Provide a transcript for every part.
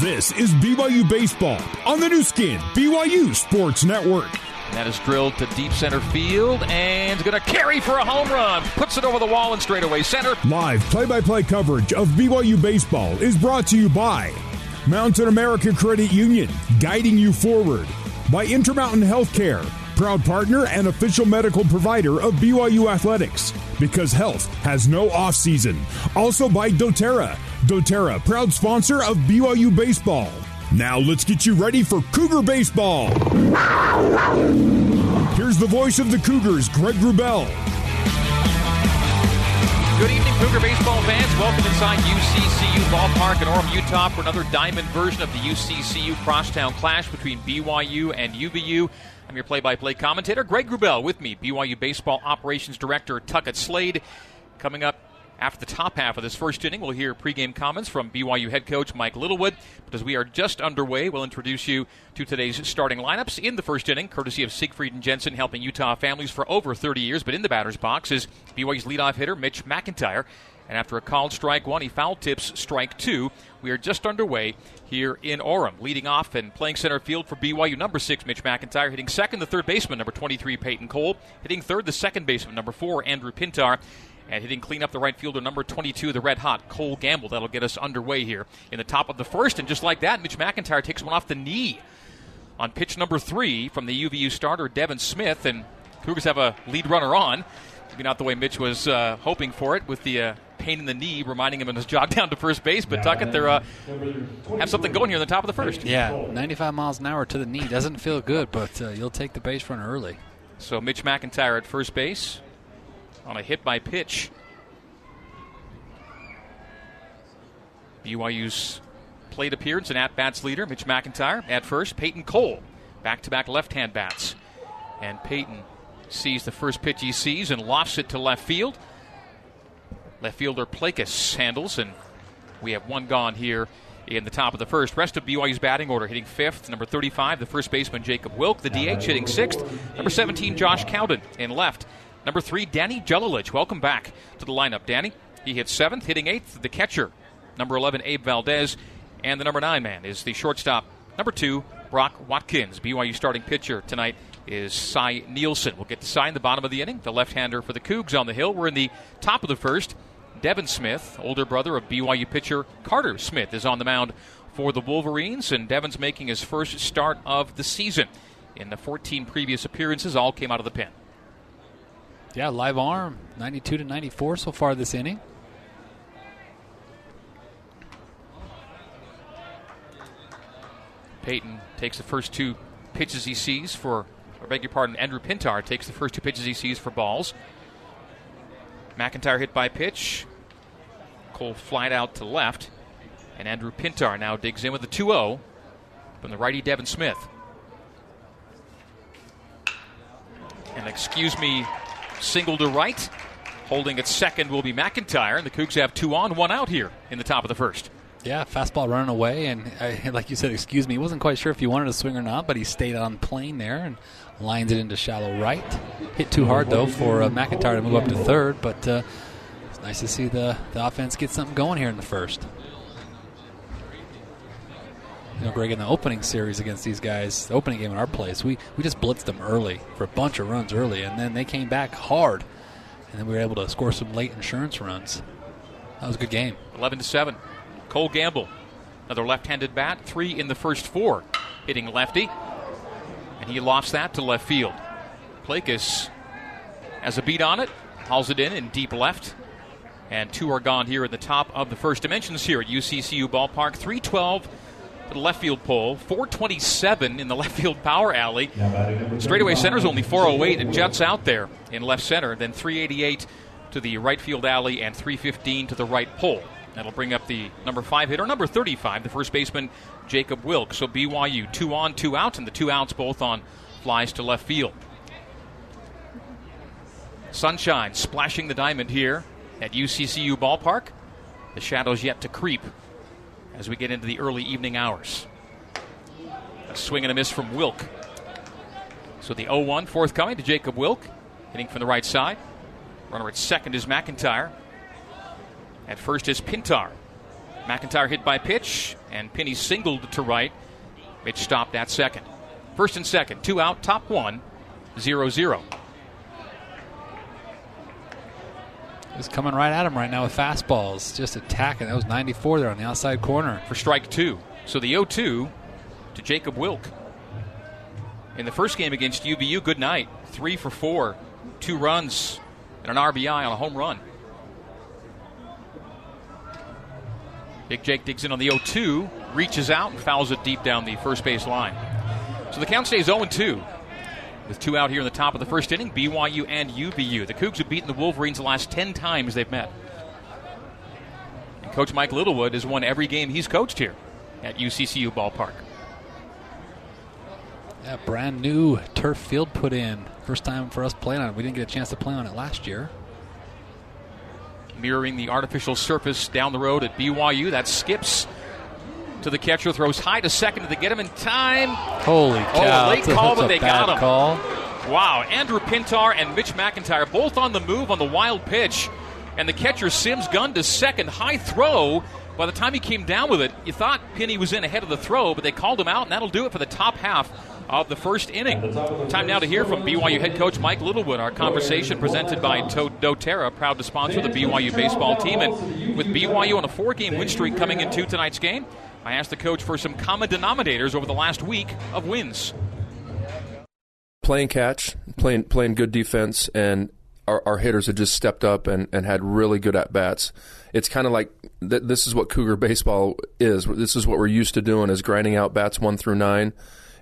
This is BYU Baseball on the Nu Skin, BYU Sports Network. That is drilled to deep center field and is going to carry for a home run. Puts it over the wall and straightaway center. Live play by play coverage of BYU Baseball is brought to you by Mountain America Credit Union, guiding you forward. By Intermountain Healthcare, proud partner and official medical provider of BYU Athletics, because health has no off season. Also by doTERRA. doTERRA, proud sponsor of BYU Baseball. Now let's get you ready for Cougar Baseball. Here's the voice of the Cougars, Greg Wrubell. Good evening, Cougar baseball fans. Welcome inside UCCU Ballpark in Orem, Utah for another diamond version of the UCCU Crosstown Clash between BYU and UVU. I'm your play-by-play commentator, Greg Wrubell. With me, BYU Baseball Operations Director Tuckett Slade. Coming up after the top half of this first inning, we'll hear pregame comments from BYU head coach Mike Littlewood. But as we are just underway, we'll introduce you to today's starting lineups in the first inning, courtesy of Siegfried and Jensen, helping Utah families for over 30 years. But in the batter's box is BYU's leadoff hitter Mitch McIntyre. And after a called strike one, he foul tips strike two. We are just underway here in Orem. Leading off and playing center field for BYU, number six, Mitch McIntyre. Hitting second, the third baseman, number 23, Peyton Cole. Hitting third, the second baseman, number four, Andrew Pintar. And hitting clean up the right fielder, number 22, the red hot Cole Gamble. That'll get us underway here in the top of the first. And just like that, Mitch McIntyre takes one off the knee on pitch number three from the UVU starter, Devin Smith. And Cougars have a lead runner on. Maybe not the way Mitch was uh, hoping for it with the uh, pain in the knee, reminding him of his jog down to first base. But Tuckett, they're uh, have something going here in the top of the first. Yeah, 95 miles an hour to the knee doesn't feel good, but uh, you'll take the base runner early. So Mitch McIntyre at first base on a hit by pitch. BYU's plate appearance and at bats leader, Mitch McIntyre. At first, Peyton Cole, back to back left hand bats. And Peyton sees the first pitch he sees and lofts it to left field. Left fielder Plakis handles, and we have one gone here in the top of the first. Rest of BYU's batting order hitting fifth, number 35, the first baseman Jacob Wilk. The DH hitting sixth, number 17, Josh Cowden in left. Number three, Danny Jelilich. Welcome back to the lineup, Danny. He hits seventh, hitting eighth, the catcher, number 11, Abe Valdez. And the number nine man is the shortstop, number two, Brock Watkins. BYU starting pitcher tonight is Cy Nielsen. We'll get to Cy in the bottom of the inning, the left hander for the Cougs on the hill. We're in the top of the first. Devin Smith, older brother of BYU pitcher Carter Smith, is on the mound for the Wolverines, and Devin's making his first start of the season. In the 14 previous appearances, all came out of the pen. Yeah, live arm, 92 to 94 so far this inning. Peyton takes the first two pitches he sees for, I beg your pardon, Andrew Pintar takes the first two pitches he sees for balls. McIntyre hit by pitch. Cole flied out to left. And Andrew Pintar now digs in with the 2 0 from the righty Devin Smith. And excuse me, single to right. Holding at second will be McIntyre. And the Cougs have two on, one out here in the top of the first. Yeah, fastball running away, and I, like you said, excuse me, he wasn't quite sure if he wanted to swing or not, but he stayed on plane there and lines it into shallow right. Hit too hard though for uh, McIntyre to move up to third, but uh, it's nice to see the the offense get something going here in the first. You know, Greg, in the opening series against these guys, the opening game in our place, we, we just blitzed them early for a bunch of runs early, and then they came back hard, and then we were able to score some late insurance runs. That was a good game. 11 to 7. Cole Gamble, another left handed bat, three in the first four, hitting lefty. And he lost that to left field. Plakis has a beat on it, hauls it in in deep left. And two are gone here at the top of the first dimensions here at UCCU Ballpark. 312 to the left field pole, 427 in the left field power alley. Straightaway center's only 408. It juts out there in left center. Then 388 to the right field alley and 315 to the right pole. That'll bring up the number five hitter, number 35, the first baseman, Jacob Wilk. So BYU, two on, two out, and the two outs both on flies to left field. Sunshine splashing the diamond here at UCCU Ballpark. The shadows yet to creep as we get into the early evening hours. A swing and a miss from Wilk. So the 0 1 forthcoming to Jacob Wilk, hitting from the right side. Runner at second is McIntyre. At first is Pintar. McIntyre hit by pitch, and Pinney singled to right. Mitch stopped at second. First and second, two out, top one, zero zero. He's coming right at him right now with fastballs, just attacking. That was 94 there on the outside corner. For strike two. So the 0 2 to Jacob Wilk. In the first game against UVU, good night. Three for four, two runs, and an RBI on a home run. Big Jake digs in on the 0 2, reaches out and fouls it deep down the first base line. So the count stays 0 2. With two out here in the top of the first inning, BYU and UVU. The Cougs have beaten the Wolverines the last 10 times they've met. And Coach Mike Littlewood has won every game he's coached here at UCCU Ballpark. Yeah, brand new turf field put in. First time for us playing on it. We didn't get a chance to play on it last year. Mirroring the artificial surface down the road at BYU. That skips to the catcher, throws high to second. Did they get him in time? Holy oh, cow. Oh, late call, but they got him. Call. Wow, Andrew Pintar and Mitch McIntyre both on the move on the wild pitch. And the catcher Sims gunned to second. High throw. By the time he came down with it, you thought Penny was in ahead of the throw, but they called him out, and that'll do it for the top half of the first inning. Time now to hear from BYU head coach Mike Littlewood. Our conversation presented by to- doTERRA, proud to sponsor the BYU baseball team. And with BYU on a four game win streak coming into tonight's game, I asked the coach for some common denominators over the last week of wins. Playing catch, playing playing good defense, and our, our hitters had just stepped up and, and had really good at bats. It's kind of like th- this is what Cougar baseball is. This is what we're used to doing is grinding out bats one through nine.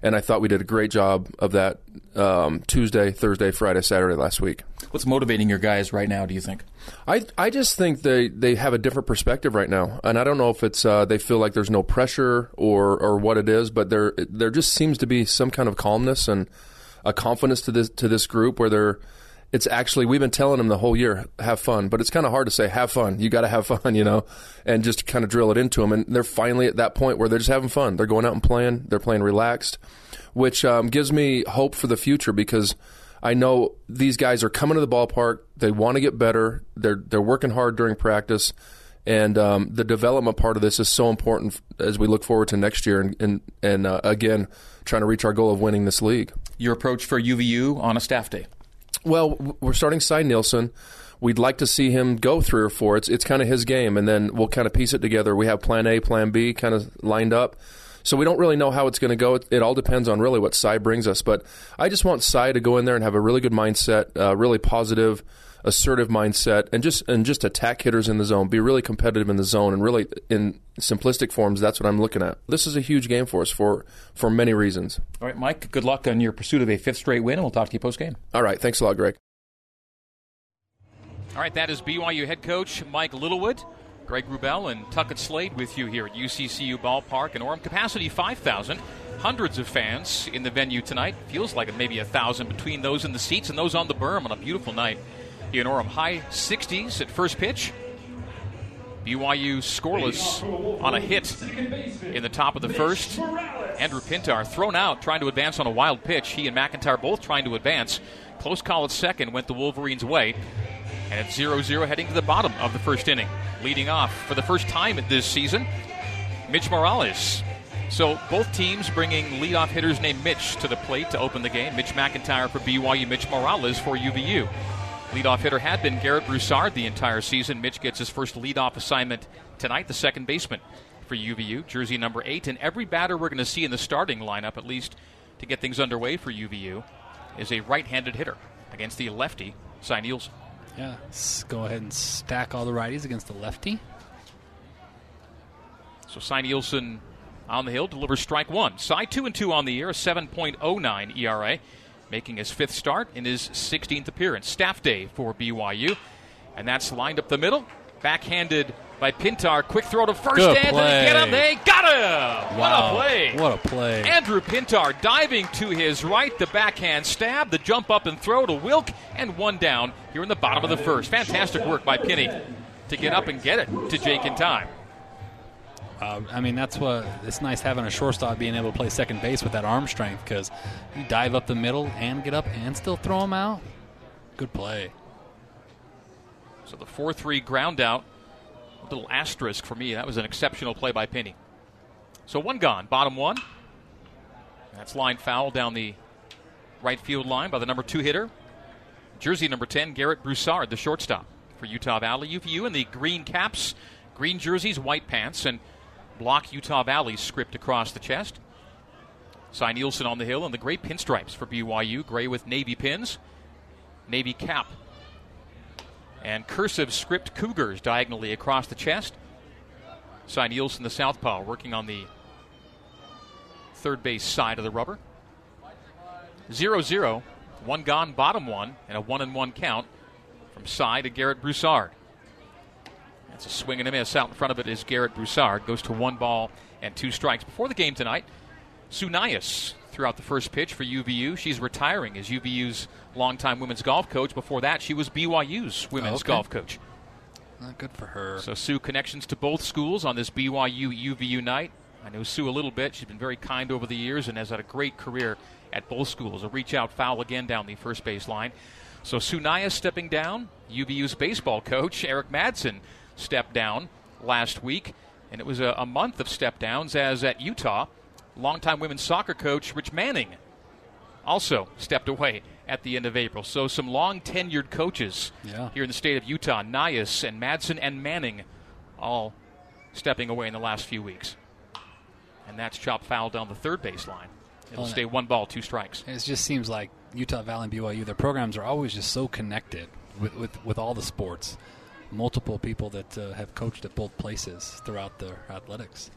And I thought we did a great job of that um, Tuesday, Thursday, Friday, Saturday last week. What's motivating your guys right now? Do you think? I I just think they, they have a different perspective right now, and I don't know if it's uh, they feel like there's no pressure or or what it is, but there there just seems to be some kind of calmness and a confidence to this to this group where they're. It's actually we've been telling them the whole year have fun, but it's kind of hard to say have fun. You got to have fun, you know, and just kind of drill it into them. And they're finally at that point where they're just having fun. They're going out and playing. They're playing relaxed, which um, gives me hope for the future because I know these guys are coming to the ballpark. They want to get better. They're they're working hard during practice, and um, the development part of this is so important as we look forward to next year and and, and uh, again trying to reach our goal of winning this league. Your approach for UVU on a staff day? Well, we're starting Cy Nielsen. We'd like to see him go three or four. It's it's kind of his game, and then we'll kind of piece it together. We have Plan A, Plan B, kind of lined up. So we don't really know how it's going to go. It, it, all depends on really what Cy brings us. But I just want Cy to go in there and have a really good mindset, uh, really positive, assertive mindset, and just and just attack hitters in the zone. Be really competitive in the zone, and really in simplistic forms. That's what I'm looking at. This is a huge game for us for for many reasons. All right, Mike. Good luck on your pursuit of a fifth straight win, and we'll talk to you post game. All right. Thanks a lot, Greg. All right, that is BYU head coach Mike Littlewood. Greg Wrubell and Tuckett Slade with you here at UCCU Ballpark in Orem. Capacity 5,000. Hundreds of fans in the venue tonight. Feels like maybe a thousand between those in the seats and those on the berm on a beautiful night here in Orem. High 60s at first pitch. BYU scoreless on a hit in the top of the first. Andrew Pintar thrown out trying to advance on a wild pitch. He and McIntyre both trying to advance. Close call at second went the Wolverines' way. And it's 0 0 heading to the bottom of the first inning. Leading off for the first time this season, Mitch Morales. So both teams bringing leadoff hitters named Mitch to the plate to open the game. Mitch McIntyre for BYU, Mitch Morales for UVU. Leadoff hitter had been Garrett Broussard the entire season. Mitch gets his first leadoff assignment tonight, the second baseman for UVU, jersey number eight. And every batter we're going to see in the starting lineup, at least to get things underway for UVU, is a right handed hitter against the lefty, Cy Nielsen. Yeah, let's go ahead and stack all the righties against the lefty. So Cy Nielsen on the hill delivers strike one. Cy two and two on the year, a 7.09 ERA, making his fifth start in his 16th appearance. Staff day for BYU, and that's lined up the middle, backhanded by Pintar. Quick throw to first, Good and play. they get him. They got him. Wow, What a play! What a play! Andrew Pintar diving to his right, the backhand stab, the jump up and throw to Wilk, and one down here in the bottom of the first. Fantastic work by Pinney to get up and get it to Jake in time. Uh, I mean, that's what it's nice having a shortstop being able to play second base with that arm strength because you dive up the middle and get up and still throw him out. Good play. So the 4 3 ground out A little asterisk for me. That was an exceptional play by Penny. So one gone, bottom one. That's line foul down the right field line by the number two hitter, jersey number 10, Garrett Broussard, the shortstop for Utah Valley. UVU in the green caps, green jerseys, white pants, and block Utah Valley script across the chest. Cy Nielsen on the hill and the gray pinstripes for BYU, gray with navy pins, navy cap. And cursive script Cougars diagonally across the chest. Cy Nielsen, the southpaw, working on the third base side of the rubber. 0 0, one gone, bottom one, and a 1 and 1 count from Cy to Garrett Broussard. That's a swing and a miss. Out in front of it is Garrett Broussard. Goes to one ball and two strikes. Before the game tonight, Sunias threw out the first pitch for UVU. She's retiring as UVU's longtime women's golf coach. Before that, she was BYU's women's okay. golf coach. Uh, good for her. So Sue connections to both schools on this BYU UVU night. I know Sue a little bit. She's been very kind over the years and has had a great career at both schools. A reach out foul again down the first base line. So Sunaya stepping down. UVU's baseball coach, Eric Madsen, stepped down last week. And it was a, a month of step downs as at Utah, longtime women's soccer coach Rich Manning also stepped away at the end of April. So some long tenured coaches Yeah. here in the state of Utah, Nias and Madsen and Manning, all stepping away in the last few weeks. And that's chop foul down the third base line. It'll Oh, stay one ball, two strikes. It just seems like Utah Valley and BYU, their programs are always just so connected with, with, with all the sports. Multiple people that uh, have coached at both places throughout their athletics.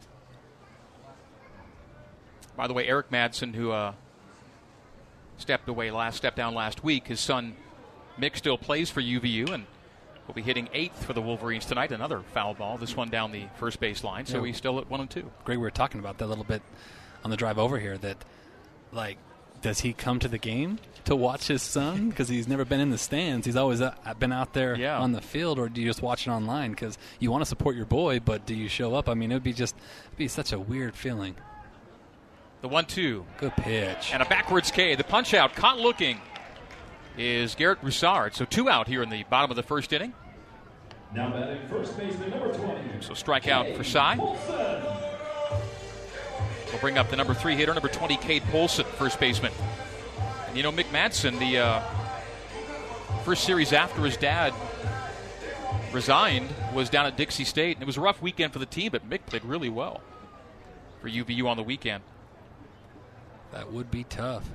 By the way, Eric Madsen, who uh, stepped away last, stepped down last week, his son Mick still plays for UVU and will be hitting eighth for the Wolverines tonight. Another foul ball. This one down the first base line. So Yeah. he's still at one and two. Greg, we were talking about that a little bit on the drive over here. That, like, does he come to the game to watch his son? Because he's never been in the stands. He's always uh, been out there Yeah. on the field, or do you just watch it online? Because you want to support your boy, but do you show up? I mean, it would be just it'd be such a weird feeling. The one two Good pitch. and a backwards K. The punch out, caught looking, is Garrett Broussard. So two out here in the bottom of the first inning. Now batting first baseman number 20. So strikeout for Cy. We'll bring up the number three hitter, number 20, Cade Polson, first baseman. And you know, Mick Madsen, the uh, first series after his dad resigned was down at Dixie State. And it was a rough weekend for the team, but Mick played really well for UVU on the weekend. That would be tough.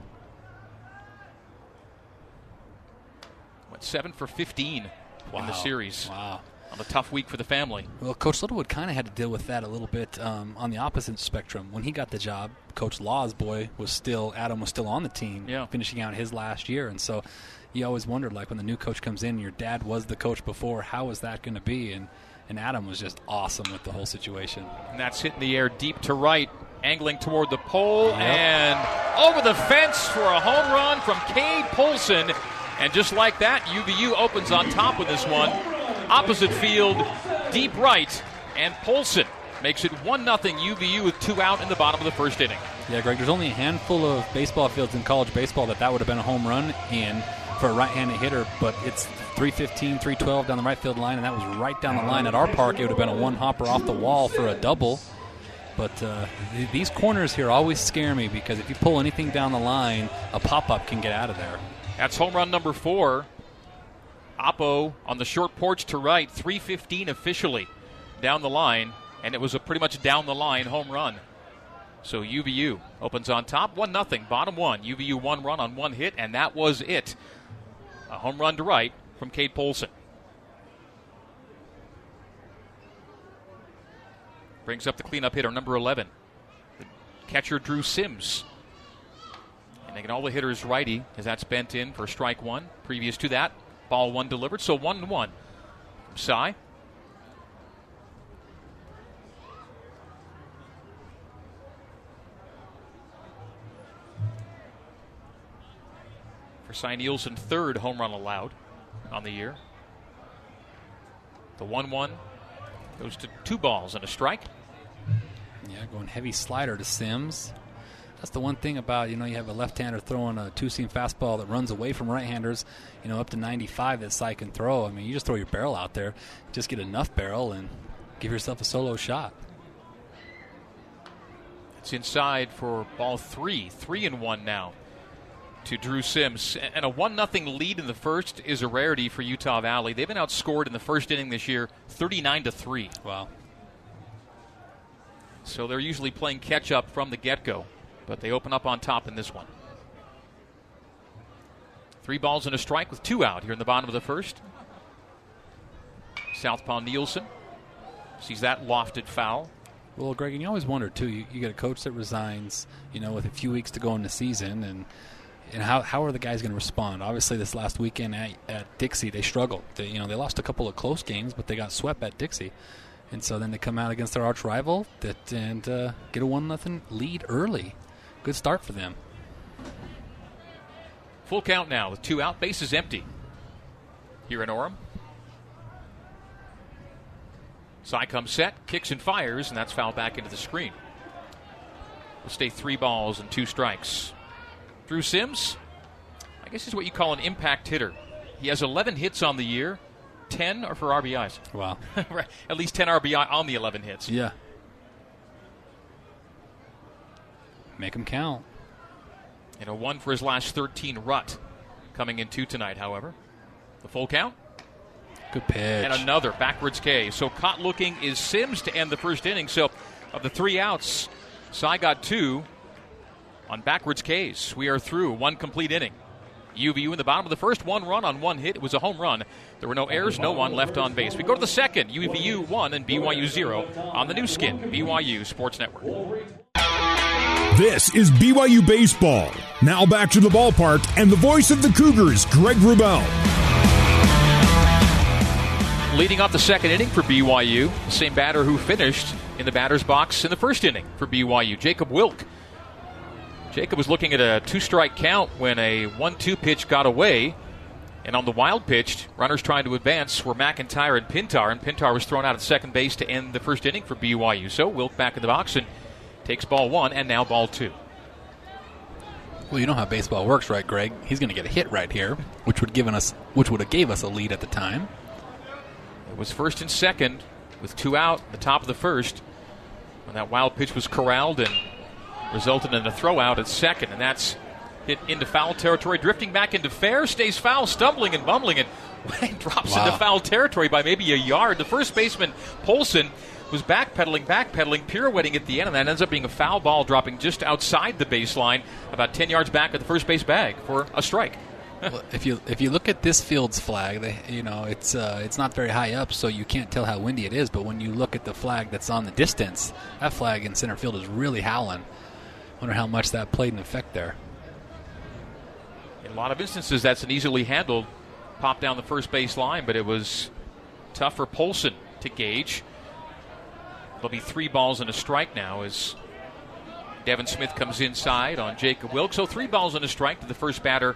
Went seven for 15 in the series Wow. On a tough week for the family. Well, Coach Littlewood kind of had to deal with that a little bit um, on the opposite spectrum. When he got the job, Coach Law's boy was still Adam was still on the team, Yeah. finishing out his last year, and so you always wondered, like when the new coach comes in, your dad was the coach before. How is that going to be? And and Adam was just awesome with the whole situation. And that's hitting the air deep to right, angling toward the pole, and over the fence for a home run from Cade Polson. And just like that, UVU opens on top with this one. Opposite field, deep right, and Polson makes it 1 0 UVU with two out in the bottom of the first inning. Yeah, Greg. There's only a handful of baseball fields in college baseball that that would have been a home run in for a right-handed hitter, but it's 315, 312 down the right field line, and that was right down the line at our park. It would have been a one hopper off the wall for a double. But uh, th- these corners here always scare me because if you pull anything down the line, a pop-up can get out of there. That's home run number four. Oppo on the short porch to right, 315 officially down the line, and it was a pretty much down the line home run. So UVU opens on top, 1 0, bottom one. UVU one run on one hit, and that was it. A home run to right from Cade Polson. Brings up the cleanup hitter, number 11. The catcher, Drew Sims. And making all the hitters righty as that's bent in for strike one. Previous to that, ball one delivered. So one one. Cy. For Cy Nielsen, third home run allowed on the year. The 1 1 goes to two balls and a strike. Yeah, going heavy slider to Sims. That's the one thing about you know you have a left-hander throwing a two-seam fastball that runs away from right-handers, you know up to 95 that Cy can throw. I mean, you just throw your barrel out there, just get enough barrel, and give yourself a solo shot. It's inside for ball three, three and one now to Drew Sims. And a 1 0 lead in the first is a rarity for Utah Valley. They've been outscored in the first inning this year 39 to 3. Wow. So they're usually playing catch up from the get go, but they open up on top in this one. Three balls and a strike with two out here in the bottom of the first. Southpaw Nielsen sees that lofted foul. Well, Greg, and you always wonder too. You, you get a coach that resigns, you know, with a few weeks to go in the season, and and how, how are the guys going to respond? Obviously, this last weekend at, at Dixie, they struggled. They, you know, they lost a couple of close games, but they got swept at Dixie, and so then they come out against their arch rival that and uh, get a one nothing lead early. Good start for them. Full count now with two out, bases empty. Here in Orem. Cy comes set, kicks and fires, and that's fouled back into the screen. We'll stay three balls and two strikes. Drew Sims, I guess is what you call an impact hitter. He has 11 hits on the year, 10 are for RBIs. Wow. At least 10 RBI on the 11 hits. Yeah. Make him count. And a one for his last 13 rut coming in two tonight, however. The full count. Good pitch. And another backwards K. So caught looking is Sims to end the first inning. So of the three outs, Cy got two on backwards Ks. We are through one complete inning. UVU in the bottom of the first, one run on one hit. It was a home run. There were no errors, no one left on base. We go to the second. UVU one and BYU zero on the Nu Skin, BYU Sports Network. This is BYU Baseball. Now back to the ballpark and the voice of the Cougars, Greg Wrubell. Leading off the second inning for BYU, the same batter who finished in the batter's box in the first inning for BYU, Jacob Wilk. Jacob was looking at a two strike count when a 1 2 pitch got away. And on the wild pitch, runners trying to advance were McIntyre and Pintar, and Pintar was thrown out at second base to end the first inning for BYU. So Wilk back in the box and takes ball one and now ball two. Well, you know how baseball works, right, Greg? He's going to get a hit right here, which would given us, which would have gave us a lead at the time. It was first and second with two out, the top of the first, when that wild pitch was corralled and resulted in a throw out at second, and that's hit into foul territory, drifting back into fair, stays foul, stumbling and bumbling, and drops wow. into foul territory by maybe a yard. The first baseman, Polson, was backpedaling, backpedaling, pirouetting at the end, and that ends up being a foul ball dropping just outside the baseline, about 10 yards back of the first base bag for a strike. well, if you if you look at this field's flag, they, you know it's uh, it's not very high up, so you can't tell how windy it is. But when you look at the flag that's on the distance, that flag in center field is really howling. Wonder how much that played an effect there. In a lot of instances, that's an easily handled pop down the first base line, but it was tough for Polson to gauge. There'll be three balls and a strike now as Devin Smith comes inside on Jacob Wilkes. So three balls and a strike to the first batter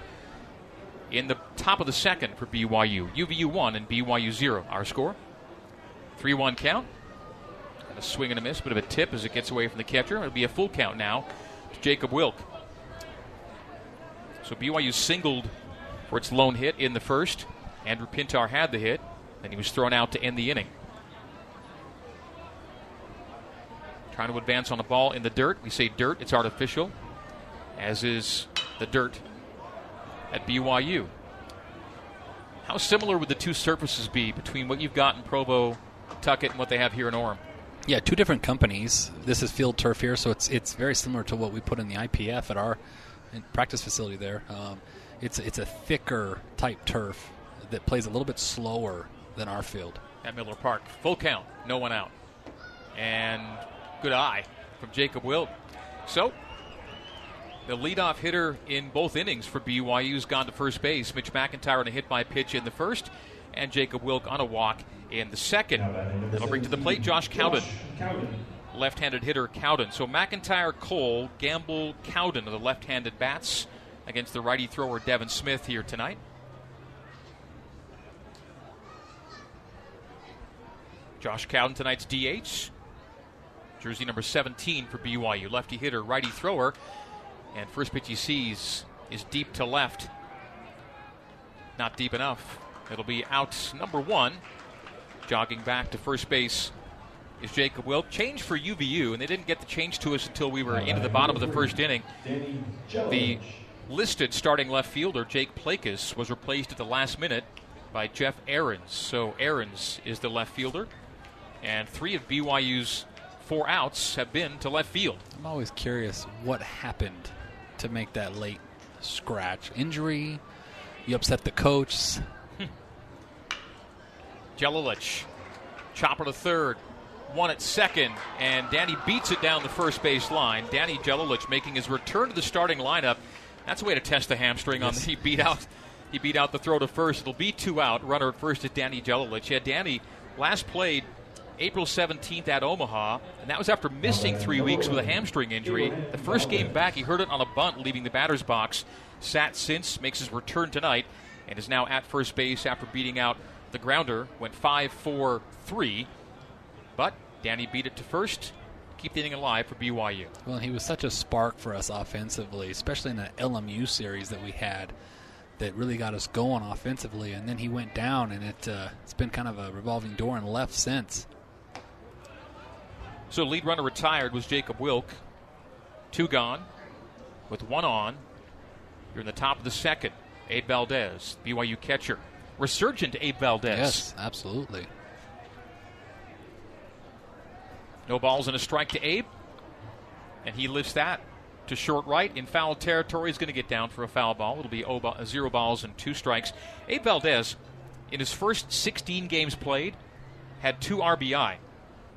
in the top of the second for BYU. UVU 1 and BYU 0. Our score 3 1 count. And a swing and a miss, bit of a tip as it gets away from the catcher. It'll be a full count now Jacob Wilk. So BYU singled for its lone hit in the first. Andrew Pintar had the hit, and he was thrown out to end the inning. Trying to advance on a ball in the dirt. We say dirt, it's artificial, as is the dirt at BYU. How similar would the two surfaces be between what you've got in Provo, Tuckett, and what they have here in Orem? Yeah, two different companies. This is field turf here, so it's it's very similar to what we put in the IPF at our practice facility there. Um, it's it's a thicker type turf that plays a little bit slower than our field. At Miller Park, full count, no one out, and good eye from Jacob Wilk. So, the leadoff hitter in both innings for BYU's gone to first base. Mitch McIntyre on a hit by pitch in the first, and Jacob Wilk on a walk in the second. That'll bring to the plate Josh Cowden. Left handed hitter Cowden. So McIntyre, Cole, Gamble, Cowden are the left handed bats against the righty thrower Devin Smith here tonight. Josh Cowden tonight's DH. Jersey number 17 for BYU. Lefty hitter, righty thrower. And first pitch he sees is deep to left. Not deep enough. It'll be out number one. Jogging back to first base is Jacob Wilk. Change for UVU, and they didn't get the change to us until we were into the bottom of the first inning. The listed starting left fielder, Jake Plakis, was replaced at the last minute by Jeff Ahrens. So Ahrens is the left fielder, and three of BYU's four outs have been to left field. I'm always curious what happened to make that late scratch. Injury? You upset the coach? Jelilich, chopper to third, one at second, and Danny beats it down the first base line. Danny Jelilich making his return to the starting lineup. That's a way to test the hamstring on the he beat out he beat out the throw to first. It'll be two out. Runner at first is Danny Jelilich. Yeah, Danny last played April 17th at Omaha, and that was after missing three weeks with a hamstring injury. The first game back, he hurt it on a bunt leaving the batter's box. Sat since, makes his return tonight, and is now at first base after beating out the grounder. Went 5 4 3, but Danny beat it to first. Keep the inning alive for BYU. Well, he was such a spark for us offensively, especially in that LMU series that we had that really got us going offensively. And then he went down, and it, uh, it's been kind of a revolving door and left since. So lead runner retired was Jacob Wilk. Two gone, with one on. You're in the top of the second. Abe Valdez, BYU catcher. Resurgent Abe Valdez. Yes, absolutely. No balls and a strike to Abe. And he lifts that to short right in foul territory. He's going to get down for a foul ball. It'll be zero balls and two strikes. Abe Valdez, in his first 16 games played, had two RBI.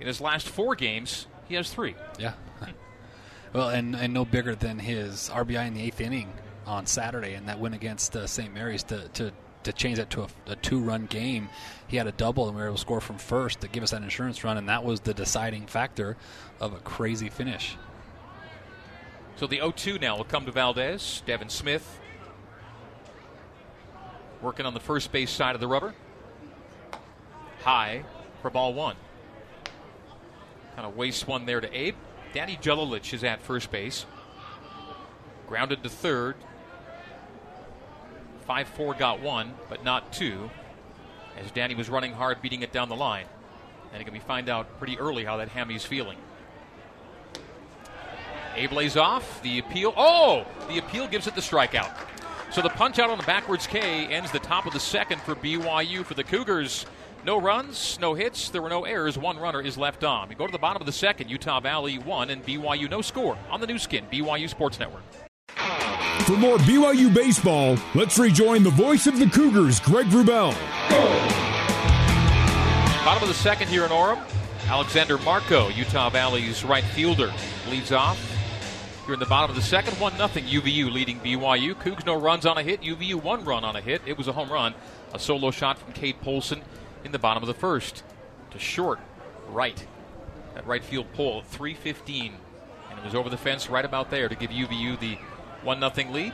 In his last four games, he has three. Yeah. Well, and, and no bigger than his RBI in the eighth inning on Saturday, and that win against uh, St. Mary's to, to, to change that to a, a two run game. He had a double, and we were able to score from first to give us that insurance run, and that was the deciding factor of a crazy finish. So the 0 2 now will come to Valdez. Devin Smith working on the first base side of the rubber. High for ball one. Kind of wastes one there to Abe. Danny Jelilich is at first base. Grounded to third. 5 4 got one, but not two. As Danny was running hard, beating it down the line. And it can we find out pretty early how that hammy's feeling. Abe lays off. The appeal. Oh! The appeal gives it the strikeout. So the punch out on the backwards K ends the top of the second for BYU for the Cougars. No runs, no hits, there were no errors. One runner is left on. We go to the bottom of the second. Utah Valley 1 and BYU no score on the Nu Skin, BYU Sports Network. For more BYU baseball, let's rejoin the voice of the Cougars, Greg Wrubell. Bottom of the second here in Orem. Alexander Marco, Utah Valley's right fielder, leads off. Here in the bottom of the second, 1 0 UVU leading BYU. Cougs no runs on a hit. UVU one run on a hit. It was a home run. A solo shot from Cade Polson in the bottom of the first to short right. That right field pole at 315. And it was over the fence right about there to give UVU the 1 0 lead.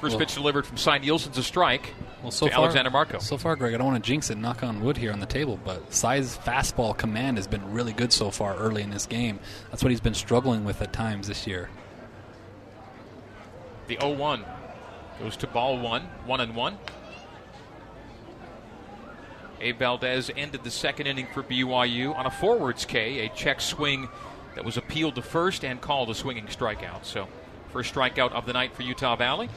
First Well- pitch delivered from Cy Nielsen's a strike Well, so to far, Alexander Marco. So far, Greg, I don't want to jinx it, knock on wood here on the table, but Cy's fastball command has been really good so far early in this game. That's what he's been struggling with at times this year. The 0 1 goes to ball one, 1 and 1. Abe Valdez ended the second inning for BYU on a forwards K, a check swing that was appealed to first and called a swinging strikeout. So, first strikeout of the night for Utah Valley.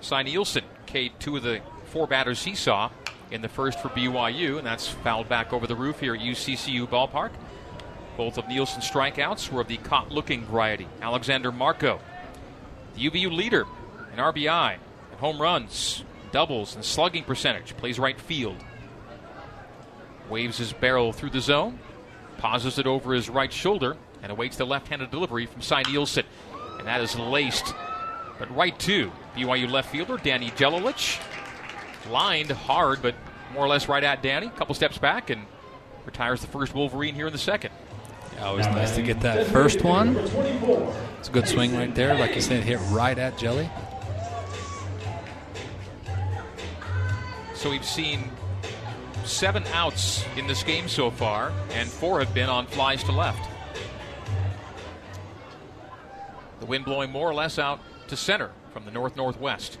Cy Nielsen K two of the four batters he saw in the first for BYU, and that's fouled back over the roof here at UCCU Ballpark. Both of Nielsen's strikeouts were of the caught looking variety. Alexander Marco, the UVU leader in RBI, home runs, doubles, and slugging percentage, plays right field. Waves his barrel through the zone, pauses it over his right shoulder, and awaits the left handed delivery from Cy Nielsen. And that is laced, but right to BYU left fielder Danny Jelilich. Lined hard, but more or less right at Danny. A Couple steps back and retires the first Wolverine here in the second. Yeah, always nice to get that first one. It's a good swing right there. Like you said, hit right at Jelly. So we've seen seven outs in this game so far, and four have been on flies to left. Wind blowing more or less out to center from the north northwest.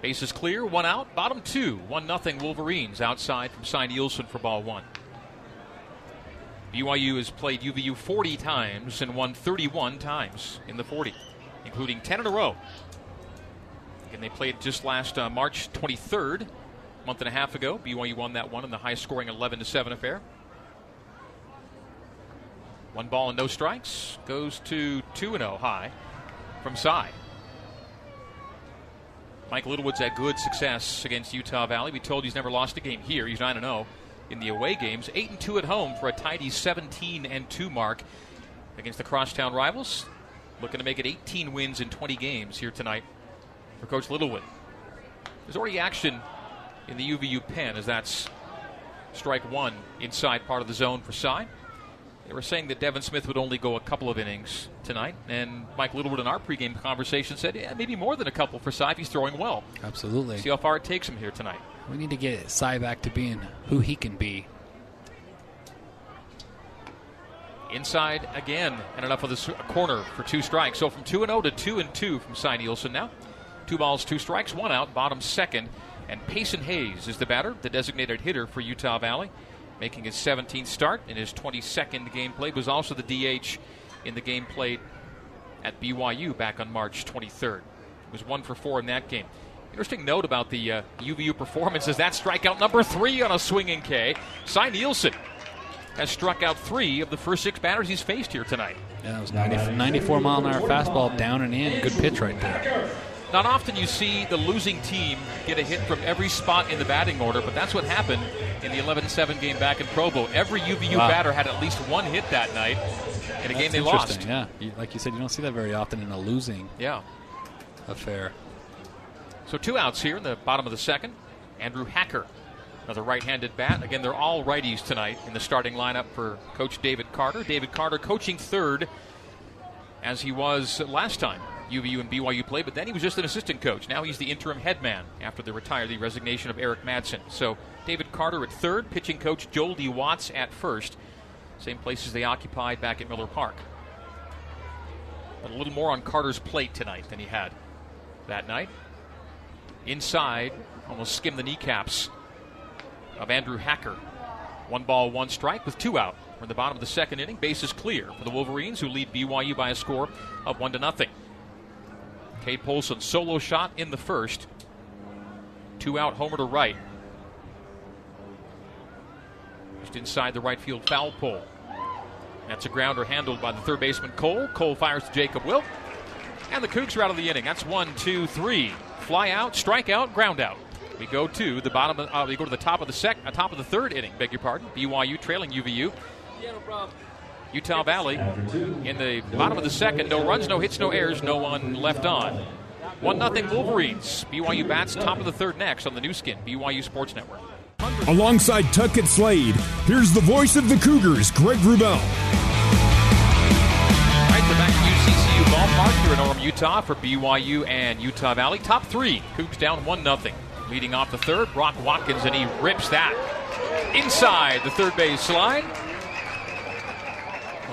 Base is clear, one out, bottom two, one nothing Wolverines outside from Cy Nielsen for ball one. BYU has played UVU 40 times and won 31 times in the 40, including 10 in a row. And they played just last uh, March 23rd, a month and a half ago. BYU won that one in the high scoring 11 7 affair. One ball and no strikes goes to 2 0 high from Cy. Mike Littlewood's had good success against Utah Valley. We told you he's never lost a game here. He's 9 0 in the away games, 8 and 2 at home for a tidy 17 and 2 mark against the crosstown rivals. Looking to make it 18 wins in 20 games here tonight for Coach Littlewood. There's already action in the UVU pen as that's strike one inside part of the zone for Cy. They were saying that Devin Smith would only go a couple of innings tonight, and Mike Littlewood in our pregame conversation said, yeah, maybe more than a couple for Cy if he's throwing well. Absolutely. See how far it takes him here tonight. We need to get Cy back to being who he can be. Inside again, and enough of the corner for two strikes. So from 2 0 to 2 and 2 from Cy Nielsen now. Two balls, two strikes, one out, bottom second. And Payson Hayes is the batter, the designated hitter for Utah Valley, making his 17th start in his 22nd game played. Was also the DH in the game played at BYU back on March 23rd. He was one for four in that game. Interesting note about the uh, UVU performance is that strikeout number three on a swinging K. Cy Nielsen has struck out three of the first six batters he's faced here tonight. Yeah, that was 90, 94 mile an hour fastball down and in. Good pitch right there. Not often you see the losing team get a hit from every spot in the batting order, but that's what happened in the 11 7 game back in Provo. Every UVU wow. batter had at least one hit that night in a that's game they lost. Yeah, like you said, you don't see that very often in a losing yeah. affair. So two outs here in the bottom of the second. Andrew Hacker, another right handed bat. Again, they're all righties tonight in the starting lineup for Coach David Carter. David Carter coaching third as he was last time UVU and BYU played, but then he was just an assistant coach. Now he's the interim head man after the retire, the resignation of Eric Madsen. So David Carter at third, pitching coach Joel D. Watts at first. Same places they occupied back at Miller Park. But a little more on Carter's plate tonight than he had that night. Inside, almost skimmed the kneecaps of Andrew Hacker. One ball, one strike with two out. We're in the bottom of the second inning. Base is clear for the Wolverines, who lead BYU by a score of one to nothing. Cade Polson solo shot in the first. Two out, homer to right. Just inside the right field foul pole. That's a grounder handled by the third baseman Cole. Cole fires to Jacob Wilk. And the Cougs are out of the inning. That's one, two, three. Fly out, strike out, ground out. We go to the bottom. Of, uh, we go to the top of the sec, uh, top of the third inning. Beg your pardon. BYU trailing UVU. Yeah, no problem. Utah Valley in the bottom of the second. No runs, no hits, no errors, no one left on. 1 0 Wolverines. BYU bats top of the third next on the Nu Skin, BYU Sports Network. Alongside Tuckett Slade, here's the voice of the Cougars, Greg Wrubell. All right, we're back at UCCU Ballpark here in Orem, Utah for BYU and Utah Valley. Top three, Cougs down 1 0. Leading off the third, Brock Watkins, and he rips that inside the third base line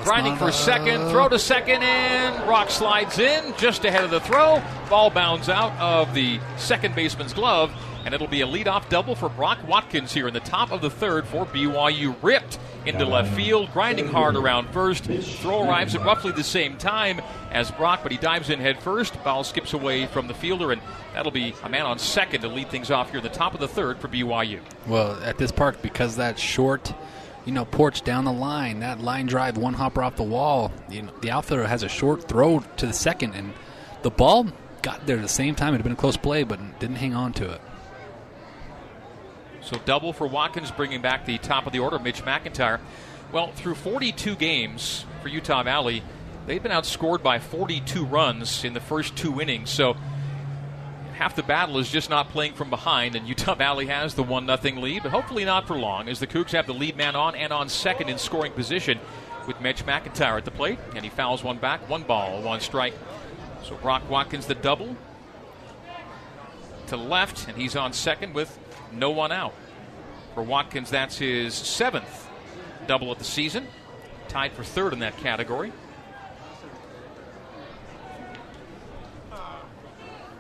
grinding for second, throw to second, and Rock slides in just ahead of the throw. Ball bounds out of the second baseman's glove, and it'll be a leadoff double for Brock Watkins here in the top of the third for BYU. Ripped into left field, grinding hard around first. Throw arrives at roughly the same time as Brock, but he dives in head first. Ball skips away from the fielder, and that'll be a man on second to lead things off here in the top of the third for BYU. Well, at this park, because that's short you know, porch down the line, that line drive, one hopper off the wall. You know, the outfielder has a short throw to the second, and the ball got there at the same time. It had been a close play, but didn't hang on to it. So double for Watkins, bringing back the top of the order, Mitch McIntyre. Well, through 42 games for Utah Valley, they've been outscored by 42 runs in the first two innings. So half the battle is just not playing from behind, and Utah Valley has the 1 0 lead, but hopefully not for long, as the Cougs have the lead man on and on second in scoring position with Mitch McIntyre at the plate, and he fouls one back, one ball, one strike. So Brock Watkins the double to left, and he's on second with no one out. For Watkins, that's his seventh double of the season, tied for third in that category.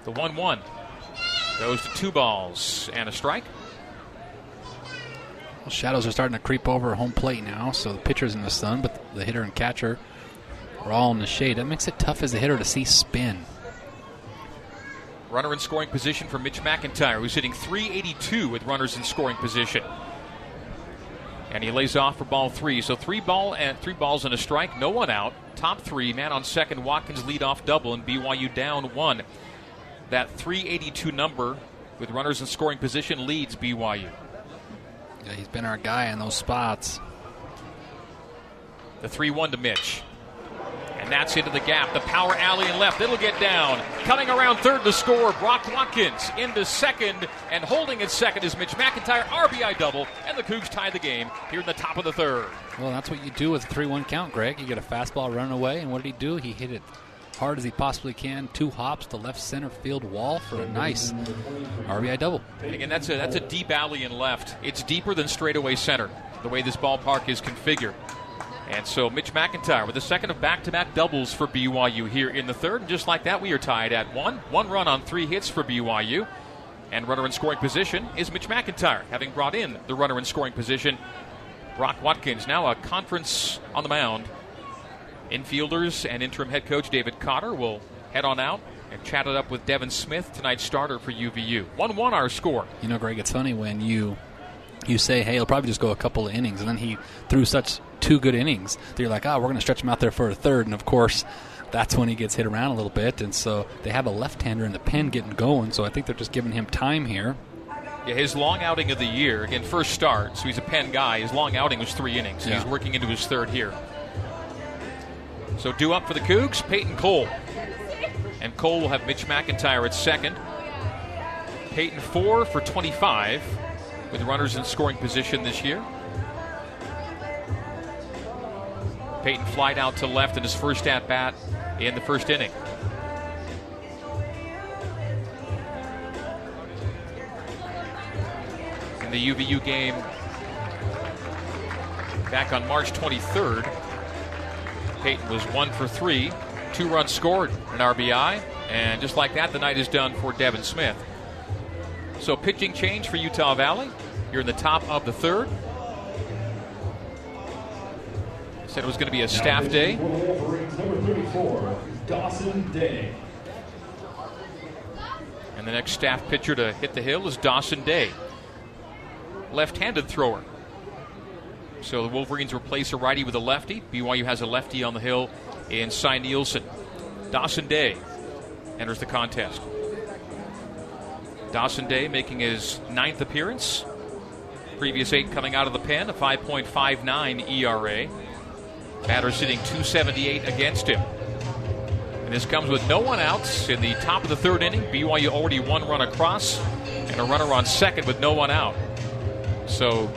The 1 1 goes to two balls and a strike. Well, shadows are starting to creep over home plate now, so the pitcher's in the sun, but the hitter and catcher are all in the shade. That makes it tough as a hitter to see spin. Runner in scoring position for Mitch McIntyre, who's hitting 382 with runners in scoring position. And he lays off for ball three. So three ball and three balls and a strike, no one out. Top three, man on second, Watkins lead off double, and BYU down one. That 382 number with runners in scoring position leads BYU. Yeah, he's been our guy in those spots. The 3 1 to Mitch. And that's into the gap. The power alley and left. It'll get down. Coming around third to score, Brock Watkins into second. And holding at second is Mitch McIntyre. RBI double. And the Cougs tie the game here in the top of the third. Well, that's what you do with a 3 1 count, Greg. You get a fastball run away. And what did he do? He hit it hard as he possibly can. Two hops to left center field wall for a nice RBI double. And again, that's a that's a deep alley and left. It's deeper than straightaway center. The way this ballpark is configured. And so Mitch McIntyre with the second of back-to-back doubles for BYU here in the third. And just like that, we are tied at one. One run on three hits for BYU. And runner in scoring position is Mitch McIntyre, having brought in the runner in scoring position, Brock Watkins. Now a conference on the mound Infielders and interim head coach David Cotter will head on out and chat it up with Devin Smith, tonight's starter for UVU. 1 1 our score. You know, Greg, it's funny when you you say, hey, he'll probably just go a couple of innings, and then he threw such two good innings that you're like, oh, we're going to stretch him out there for a third. And of course, that's when he gets hit around a little bit. And so they have a left hander in the pen getting going, so I think they're just giving him time here. Yeah, his long outing of the year, again, first start, so he's a pen guy. His long outing was three innings. Yeah. He's working into his third here. So due up for the Cougs, Peyton Cole. And Cole will have Mitch McIntyre at second. Peyton four for 25 with runners in scoring position this year. Peyton flied out to left in his first at bat in the first inning. In the UVU game back on March 23rd, Peyton was one for three, two runs scored, an RBI, and just like that, the night is done for Devin Smith. So pitching change for Utah Valley. You're in the top of the third. Said it was going to be a staff day. 34, Dawson Day. And the next staff pitcher to hit the hill is Dawson Day, left handed thrower. So the Wolverines replace a righty with a lefty. BYU has a lefty on the hill in Cy Nielsen. Dawson Day enters the contest. Dawson Day making his ninth appearance. Previous eight coming out of the pen, a 5.59 ERA. Batter sitting 278 against him. And this comes with no one outs in the top of the third inning. BYU already one run across and a runner on second with no one out. So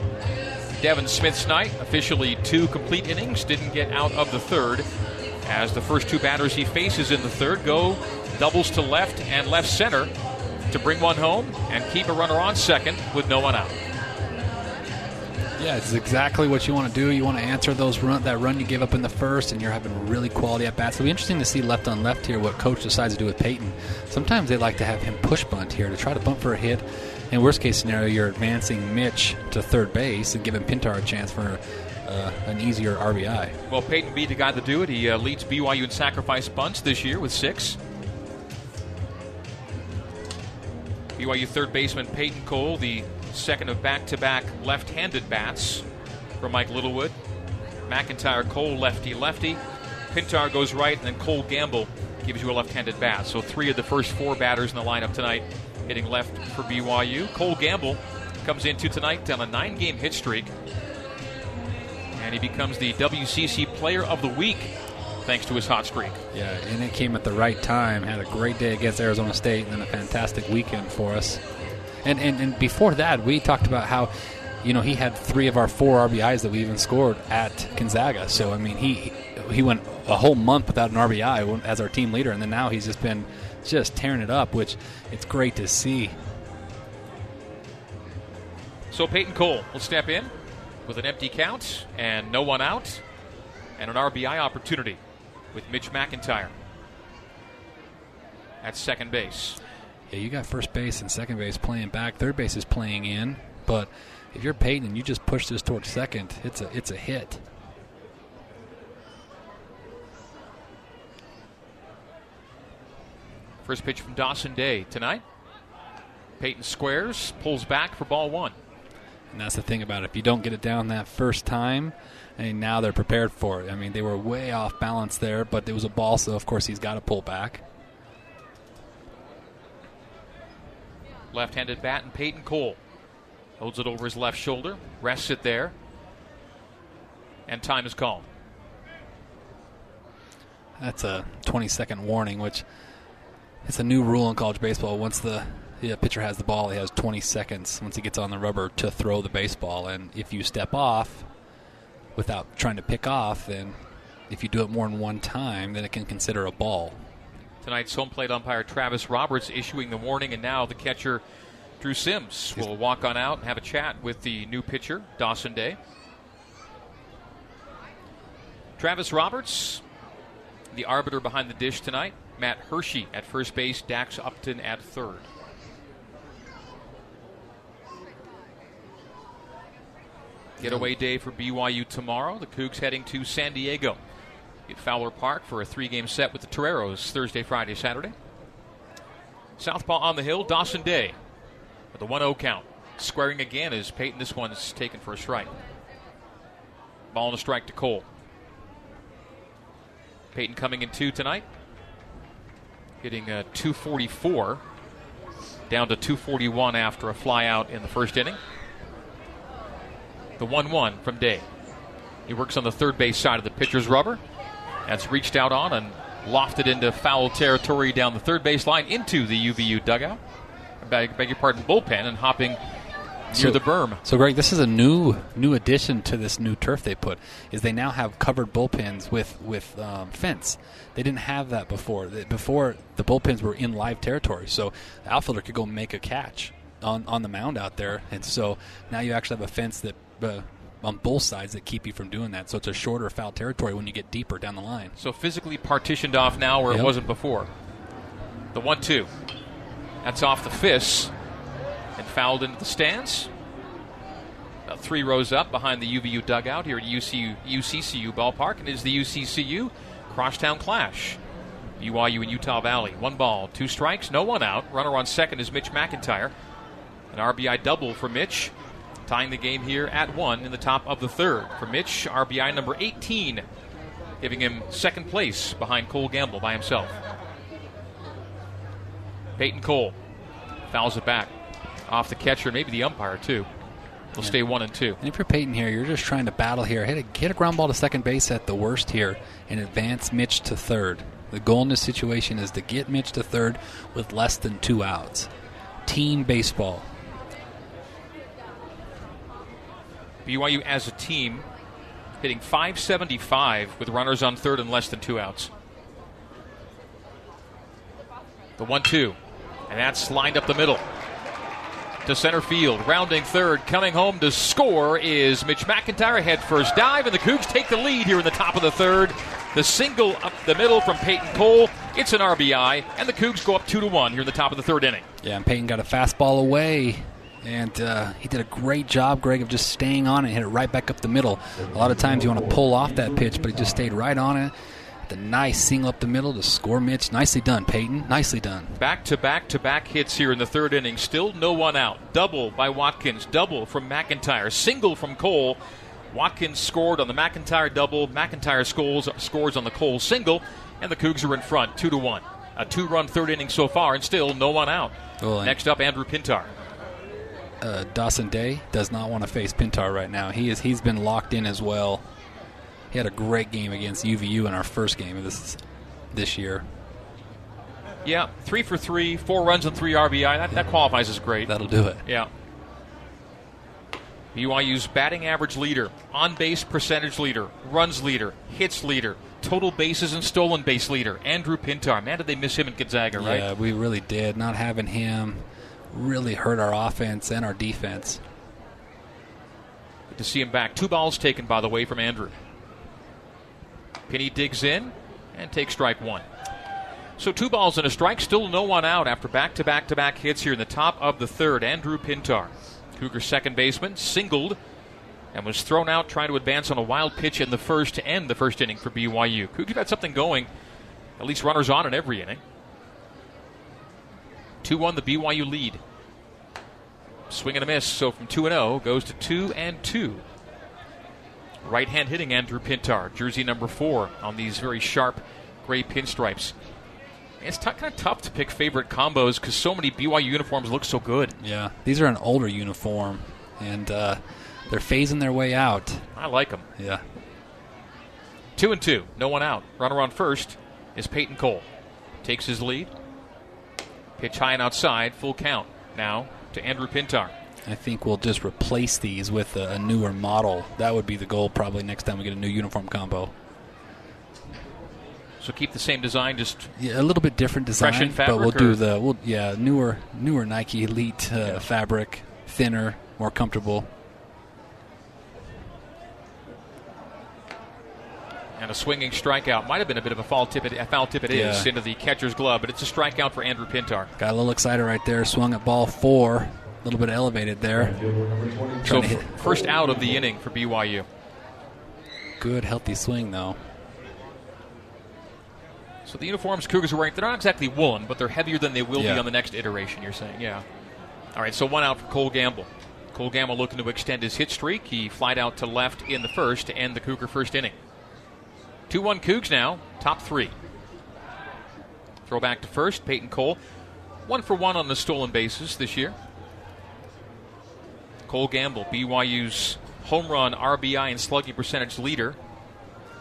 Devin Smith's night, officially two complete innings, didn't get out of the third. As the first two batters he faces in the third go doubles to left and left center to bring one home and keep a runner on second with no one out. Yeah, it's exactly what you want to do. You want to answer those run that run you gave up in the first, and you're having really quality at bats. It'll be interesting to see left on left here what coach decides to do with Peyton. Sometimes they like to have him push bunt here to try to bunt for a hit. In worst case scenario, you're advancing Mitch to third base and giving Pintar a chance for uh, an easier RBI. Well, Peyton be the guy to do it. He uh, leads BYU in sacrifice bunts this year with six. BYU third baseman Peyton Cole, the second of back-to-back left-handed bats for Mike Littlewood. McIntyre, Cole, lefty, lefty. Pintar goes right, and then Cole Gamble gives you a left-handed bat. So three of the first four batters in the lineup tonight hitting left for BYU. Cole Gamble comes into tonight on a nine-game hit streak, and he becomes the WCC Player of the Week thanks to his hot streak. Yeah, and it came at the right time. Had a great day against Arizona State, and then a fantastic weekend for us. And and, and before that, we talked about how, you know, he had three of our four RBIs that we even scored at Gonzaga. So I mean, he he went a whole month without an RBI as our team leader, and then now he's just been just tearing it up, which it's great to see. So Peyton Cole will step in with an empty count and no one out, and an RBI opportunity with Mitch McIntyre at second base. Yeah, you got first base and second base playing back. Third base is playing in, but if you're Peyton and you just push this towards second, it's a it's a hit. First pitch from Dawson Day tonight. Peyton squares, pulls back for ball one. And that's the thing about it. If you don't get it down that first time, and now they're prepared for it. I mean, they were way off balance there, but it was a ball, so of course he's got to pull back. Left handed bat and Peyton Cole. Holds it over his left shoulder, rests it there, and time is called. That's a 20 second warning, which it's a new rule in college baseball. Once the the pitcher has the ball, he has 20 seconds once he gets on the rubber to throw the baseball. And if you step off without trying to pick off, then if you do it more than one time, then it can consider a ball. Tonight's home plate umpire Travis Roberts issuing the warning, and now the catcher Drew Sims will walk on out and have a chat with the new pitcher, Dawson Day. Travis Roberts, the arbiter behind the dish tonight. Matt Hershey at first base, Dax Upton at third. Getaway day for BYU tomorrow. The Cougs heading to San Diego. At Fowler Park for a three game set with the Toreros Thursday, Friday, Saturday. Southpaw on the hill, Dawson Day with a 1 0 count. Squaring again as Peyton. This one's taken for a strike. Ball and a strike to Cole. Peyton coming in two tonight. Hitting a 244. Down to 241 after a fly out in the first inning. The 1 1 from Day. He works on the third base side of the pitcher's rubber. That's reached out on and lofted into foul territory down the third base line into the UVU dugout. Beg, beg your pardon, bullpen and hopping near So- the berm. So, Greg, this is a new new addition to this new turf they put. Is they now have covered bullpens with with um, fence. They didn't have that before. Before the bullpens were in live territory, so the outfielder could go make a catch on on the mound out there, and so now you actually have a fence that. Uh, on both sides that keep you from doing that, so it's a shorter foul territory when you get deeper down the line. So physically partitioned off now where it wasn't before. The 1 2. That's off the fists and fouled into the stands. About three rows up behind the UVU dugout here at UCU, UCCU ballpark, and it is the UCCU Crosstown Clash. BYU and Utah Valley. One ball, two strikes, no one out. Runner on second is Mitch McIntyre. An RBI double for Mitch, tying the game here at one in the top of the third. For Mitch, RBI number 18, giving him second place behind Cole Gamble by himself. Peyton Cole fouls it back off the catcher, maybe the umpire too. We'll stay one and two. And if you're Peyton here, you're just trying to battle here. Hit a, hit a ground ball to second base at the worst here and advance Mitch to third. The goal in this situation is to get Mitch to third with less than two outs. Team baseball. BYU as a team hitting 575 with runners on third and less than two outs. The 1 2. And that's lined up the middle. To center field, rounding third, coming home to score is Mitch McIntyre. Head first dive, and the Cougs take the lead here in the top of the third. The single up the middle from Peyton Cole. It's an RBI, and the Cougs go up 2 to 1 here in the top of the third inning. Yeah, and Peyton got a fastball away. And uh, he did a great job, Greg, of just staying on it and hit it right back up the middle. A lot of times you want to pull off that pitch, but he just stayed right on it. The nice single up the middle to score Mitch. Nicely done, Peyton. Nicely done. Back to back to back hits here in the third inning. Still no one out. Double by Watkins. Double from McIntyre. Single from Cole. Watkins scored on the McIntyre double. McIntyre scores scores on the Cole single, and the Cougs are in front, two to one. A two-run third inning so far, and still no one out. Well, Next up, Andrew Pintar. uh, Dawson Day does not want to face Pintar right now. He is he's been locked in as well. He had a great game against UVU in our first game of this this year. Yeah, three for three, four runs and three RBI. That, that qualifies as great. That'll do it. Yeah. BYU's batting average leader, on base percentage leader, runs leader, hits leader, total bases and stolen base leader, Andrew Pintar. Man, did they miss him in Gonzaga, right? Yeah, we really did. Not having him really hurt our offense and our defense. Good to see him back. Two balls taken, by the way, from Andrew. Penny digs in and takes strike one. So two balls and a strike, still no one out after back to back to back hits here in the top of the third. Andrew Pintar. Cougar second baseman, singled and was thrown out trying to advance on a wild pitch in the first to end the first inning for BYU. Cougars got something going, at least runners on in every inning. 2 1 the BYU lead. Swing and a miss, so from 2 0 goes to 2 and 2. Right hand hitting Andrew Pintar, jersey number 4 on these very sharp gray pinstripes. It's t- kind of tough to pick favorite combos because so many BYU uniforms look so good. Yeah, these are an older uniform, and uh, they're phasing their way out. I like them. Yeah. Two and two, no one out. Runner on first is Peyton Cole. Takes his lead. Pitch high and outside, full count. Now to Andrew Pintar. I think we'll just replace these with a, a newer model. That would be the goal probably next time we get a new uniform combo. So keep the same design, just Yeah, a little bit different design, but we'll do the we'll, yeah newer newer Nike Elite uh, fabric, thinner, more comfortable. and a swinging strikeout. Might have been a bit of a foul tip. It, a foul tip it is Yeah. into the catcher's glove, but it's a strikeout for Andrew Pintar. Got a little excited right there. Swung at ball four, a little bit elevated there. So Trying to hit f- first out of the inning for BYU. good, healthy swing though. So the uniforms Cougars are wearing, they're not exactly woolen, but they're heavier than they will Yeah. be on the next iteration, you're saying. Yeah. All right, so one out for Cole Gamble. Cole Gamble looking to extend his hit streak. He flied out to left in the first to end the Cougar first inning. 2 1 Cougs now, top three. Throw back to first, Peyton Cole. One for one on the stolen bases this year. Cole Gamble, BYU's home run, RBI, and slugging percentage leader,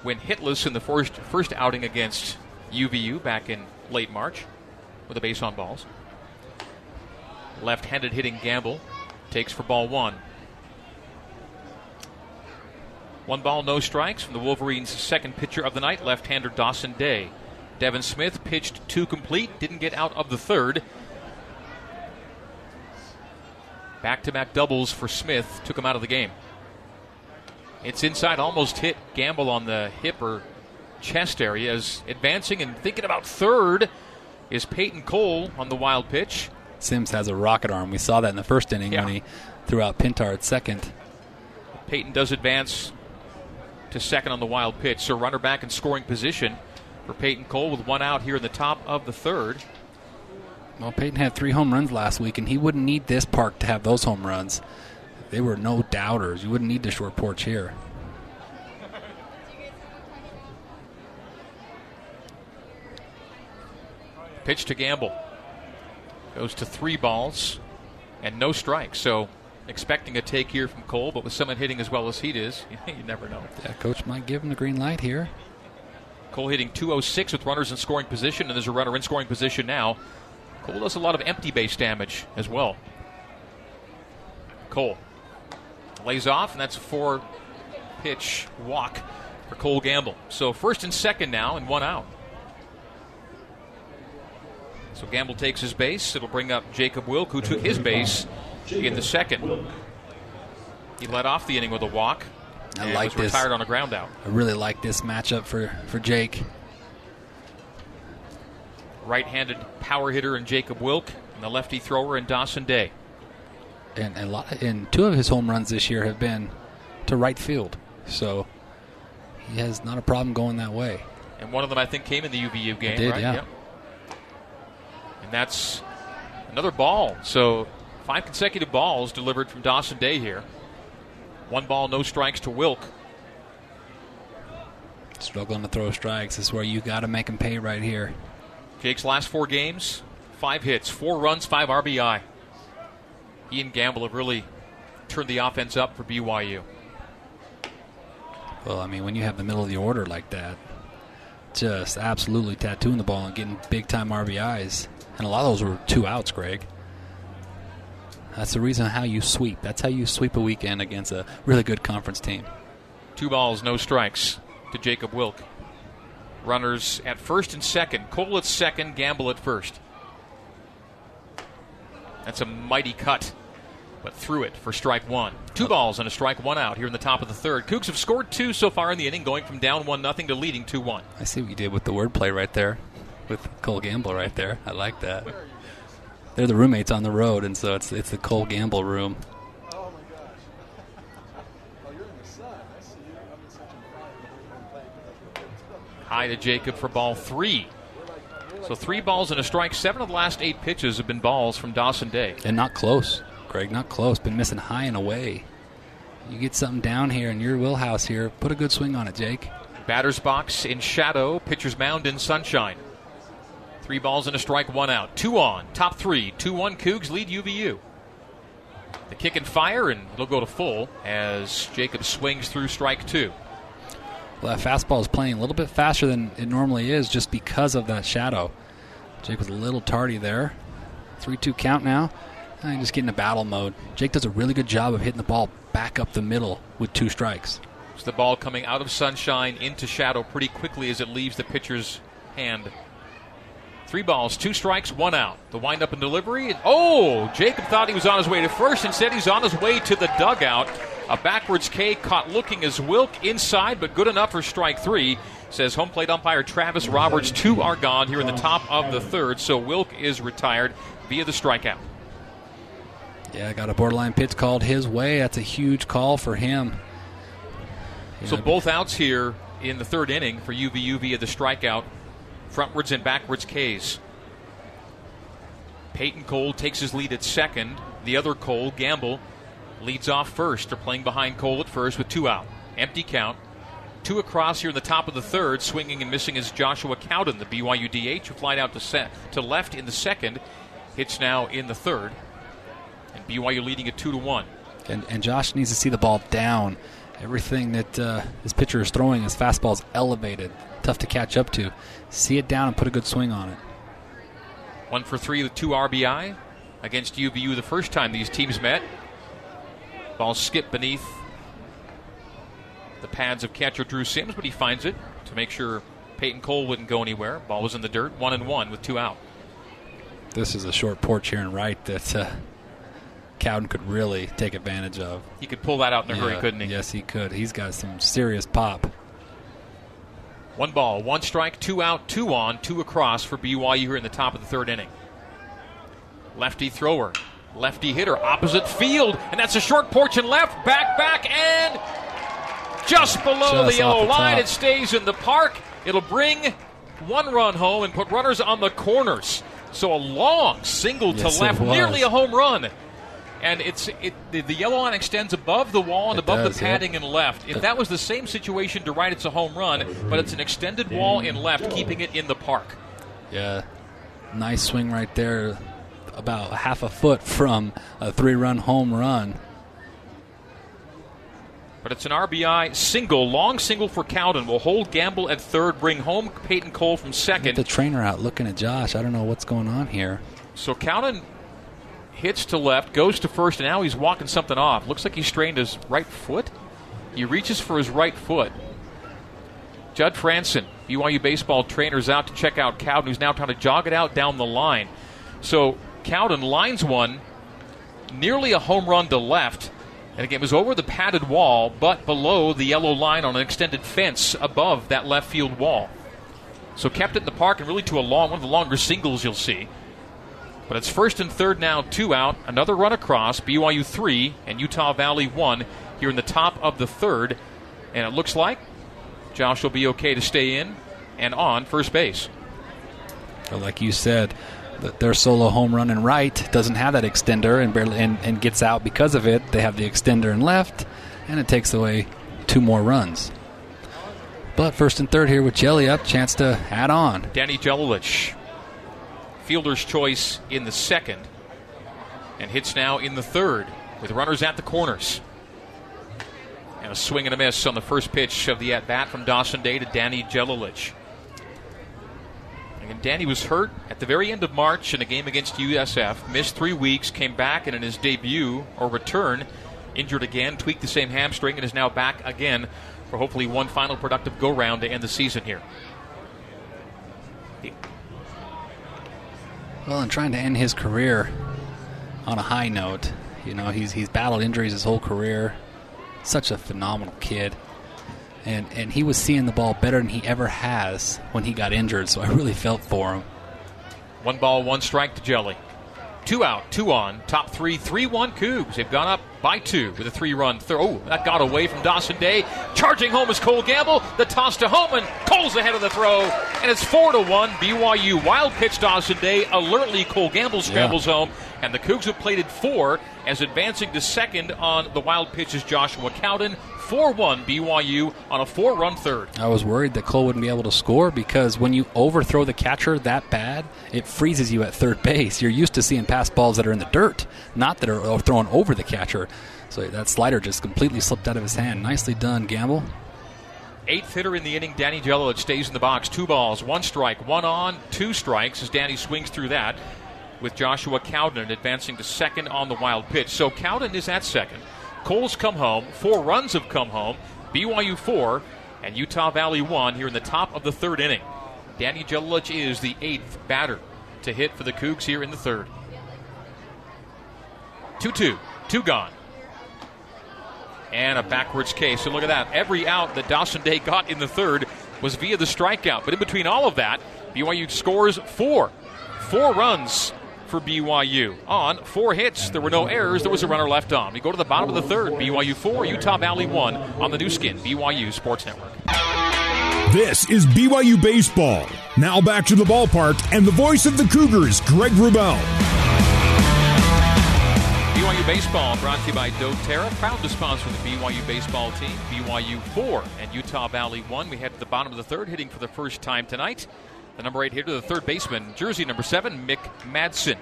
went hitless in the first first outing against UVU back in late March with a base on balls. Left-handed hitting Gamble takes for ball one. One ball, no strikes from the Wolverines' second pitcher of the night, left-hander Dawson Day. Devin Smith pitched two complete, didn't get out of the third. Back-to-back doubles for Smith took him out of the game. It's inside, almost hit Gamble on the hip or chest area. As advancing and thinking about third is Peyton Cole on the wild pitch. Sims has a rocket arm. We saw that in the first inning Yeah. when he threw out Pintar at second. Peyton does advance to second on the wild pitch. So runner back in scoring position for Peyton Cole with one out here in the top of the third. Well, Peyton had three home runs last week, and he wouldn't need this park to have those home runs. They were no doubters. You wouldn't need the short porch here. Pitch to Gamble. Goes to three balls and no strikes. So expecting a take here from Cole, but with someone hitting as well as he does, you never know. Yeah, coach might give him the green light here. Cole hitting 206 with runners in scoring position, and there's a runner in scoring position now. Cole does a lot of empty base damage as well. Cole lays off, and that's a four pitch walk for Cole Gamble. So first and second now, and one out. So Gamble takes his base. It'll bring up Jacob Wilk, who took his base in the second. He led off the inning with a walk. I and like was this. retired on a ground out. I really like this matchup for, for Jake. Right-handed power hitter in Jacob Wilk, and the lefty thrower in Dawson Day. And, and, a lot, and two of his home runs this year have been to right field. So he has not a problem going that way. And one of them, I think, came in the UVU game, did, right? yeah. Yep. And that's another ball. So five consecutive balls delivered from Dawson Day here. One ball, no strikes to Wilk. Struggling to throw strikes. This is where you got to make him pay right here. Jake's last four games, five hits, four runs, five RBI. He and Gamble have really turned the offense up for BYU. Well, I mean, when you have the middle of the order like that, just absolutely tattooing the ball and getting big time RBIs. And a lot of those were two outs, Greg. That's the reason how you sweep. That's how you sweep a weekend against a really good conference team. Two balls, no strikes to Jacob Wilk. Runners at first and second. Cole at second, Gamble at first. That's a mighty cut, but through it for strike one. Two uh, balls and a strike, one out here in the top of the third. Cougs have scored two so far in the inning, going from down one nothing to leading two one. I see what you did with the wordplay right there, with Cole Gamble right there. I like that. They're the roommates on the road, and so it's it's the Cole Gamble room. High to Jacob for ball three. So three balls and a strike. Seven of the last eight pitches have been balls from Dawson Day. And not close, Greg, not close. Been missing high and away. You get something down here in your wheelhouse here, put a good swing on it, Jake. Batter's box in shadow, pitcher's mound in sunshine. Three balls and a strike, one out. Two on, top three. 2 1 Cougs lead UVU. The kick and fire, and it'll go to full as Jacob swings through strike two. Well, that fastball is playing a little bit faster than it normally is just because of that shadow. Jake was a little tardy there. 3 2 count now. And just getting into battle mode. Jake does a really good job of hitting the ball back up the middle with two strikes. It's the ball coming out of sunshine into shadow pretty quickly as it leaves the pitcher's hand. Three balls, two strikes, one out. The windup and delivery. Oh, Jacob thought he was on his way to first. Instead, he's on his way to the dugout. A backwards K caught looking as Wilk inside, but good enough for strike three. Says home plate umpire Travis Roberts. Two are gone here in the top of the third, so Wilk is retired via the strikeout. Yeah, got a borderline pitch called his way. That's a huge call for him. So both outs here in the third inning for UVU via the strikeout, frontwards and backwards Ks. Peyton Cole takes his lead at second. The other Cole, Gamble, leads off first. They're playing behind Cole at first with two out. Empty count. Two across here in the top of the third. Swinging and missing is Joshua Cowden, the BYU DH, who flied out to, set, to left in the second. Hits now in the third. And BYU leading at 2 to 1. And, and Josh needs to see the ball down. Everything that uh, his pitcher is throwing, his fastball is elevated, tough to catch up to. See it down and put a good swing on it. One for three with two RBI against UVU the first time these teams met. Ball skipped beneath the pads of catcher Drew Sims, but he finds it to make sure Peyton Cole wouldn't go anywhere. Ball was in the dirt, one and one with two out. This is a short porch here and right that uh, Cowden could really take advantage of. He could pull that out in a hurry, couldn't he? Yes, he could. He's got some serious pop. One ball, one strike, two out, two on, two across for BYU here in the top of the third inning. Lefty thrower, lefty hitter, opposite field, and that's a short porch and left, back, back, and just below Just the yellow line. top. It stays in the park. It'll bring one run home and put runners on the corners. So a long single Yes, to left, nearly a home run. And it's it the, the yellow line extends above the wall and It above does, the yeah. padding and left. If that was the same situation to right, it's a home run, but it's an extended wall in left, keeping it in the park. Yeah. Nice swing right there. About half a foot from a three run home run. But it's an RBI single, long single for Cowden. Will hold Gamble at third, bring home Peyton Cole from second. the trainer out looking at Josh. I don't know what's going on here. So Cowden hits to left, goes to first, and now he's walking something off. Looks like he strained his right foot. He reaches for his right foot. Judd Franson, BYU baseball trainers out to check out Cowden, who's now trying to jog it out down the line. So Cowden lines one, nearly a home run to left, and again it was over the padded wall, but below the yellow line on an extended fence above that left field wall. So kept it in the park and really to a long one of the longer singles you'll see. But it's first and third now, two out. Another run across, BYU three and Utah Valley one here in the top of the third. And it looks like Josh will be okay to stay in and on first base. But like you said, their solo home run in right doesn't have that extender and barely and, and gets out because of it. They have the extender in left, and it takes away two more runs. But first and third here with Jelly up, chance to add on. Danny Jelilich, fielder's choice in the second, and hits now in the third with runners at the corners. And a swing and a miss on the first pitch of the at bat from Dawson Day to Danny Jelilich. And Danny was hurt at the very end of March in a game against USF, missed three weeks, came back, and in his debut or return, injured again, tweaked the same hamstring, and is now back again for hopefully one final productive go round to end the season here. Well, and trying to end his career on a high note. You know, he's he's battled injuries his whole career. Such a phenomenal kid. And and he was seeing the ball better than he ever has when he got injured, so I really felt for him. One ball, one strike to Jelly. Two out, two on, top three, three-one 3 1 Cougs. They've gone up by two with a three run throw. Oh, that got away from Dawson Day. Charging home is Cole Gamble. The toss to Homan. Cole's ahead of the throw, and it's 4 to 1. BYU wild pitch Dawson Day. Alertly, Cole Gamble scrambles yeah. home, and the Cougs have plated four as advancing to second on the wild pitch is Joshua Cowden. 4 1 BYU on a four run third. I was worried that Cole wouldn't be able to score because when you overthrow the catcher that bad, it freezes you at third base. You're used to seeing pass balls that are in the dirt, not that are thrown over the catcher. So that slider just completely slipped out of his hand. Nicely done, Gamble. Eighth hitter in the inning, Danny Jello. It stays in the box. Two balls, one strike, one on, two strikes as Danny swings through that with Joshua Cowden advancing to second on the wild pitch. So Cowden is at second. Cole's come home. Four runs have come home. BYU four and Utah Valley one here in the top of the third inning. Danny Jelilich is the eighth batter to hit for the Cougs here in the third. 2 2. Two gone. And a backwards case. So look at that. Every out that Dawson Day got in the third was via the strikeout. But in between all of that, BYU scores four. Four runs for BYU. On four hits, there were no errors. There was a runner left on. We go to the bottom of the third. BYU four, Utah Valley one on the Nu Skin BYU Sports Network. This is BYU baseball. Now back to the ballpark and the voice of the Cougars, Greg Wrubell. BYU baseball brought to you by doTERRA, proud to sponsor the BYU baseball team. BYU four and Utah Valley one. We head to the bottom of the third, hitting for the first time tonight. The number eight hitter, the third baseman, jersey number seven, Mick Madsen.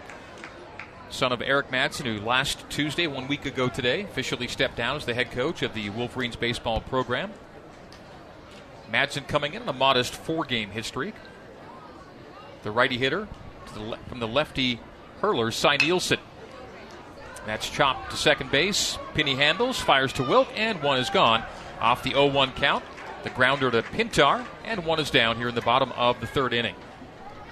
Son of Eric Madsen, who last Tuesday, one week ago today, officially stepped down as the head coach of the Wolverines baseball program. Madsen coming in on a modest four game hit streak. The righty hitter the le- from the lefty hurler, Cy Nielsen. That's chopped to second base. Penny handles, fires to Wilk, and one is gone off the 0 1 count. The grounder to Pintar, and one is down here in the bottom of the third inning.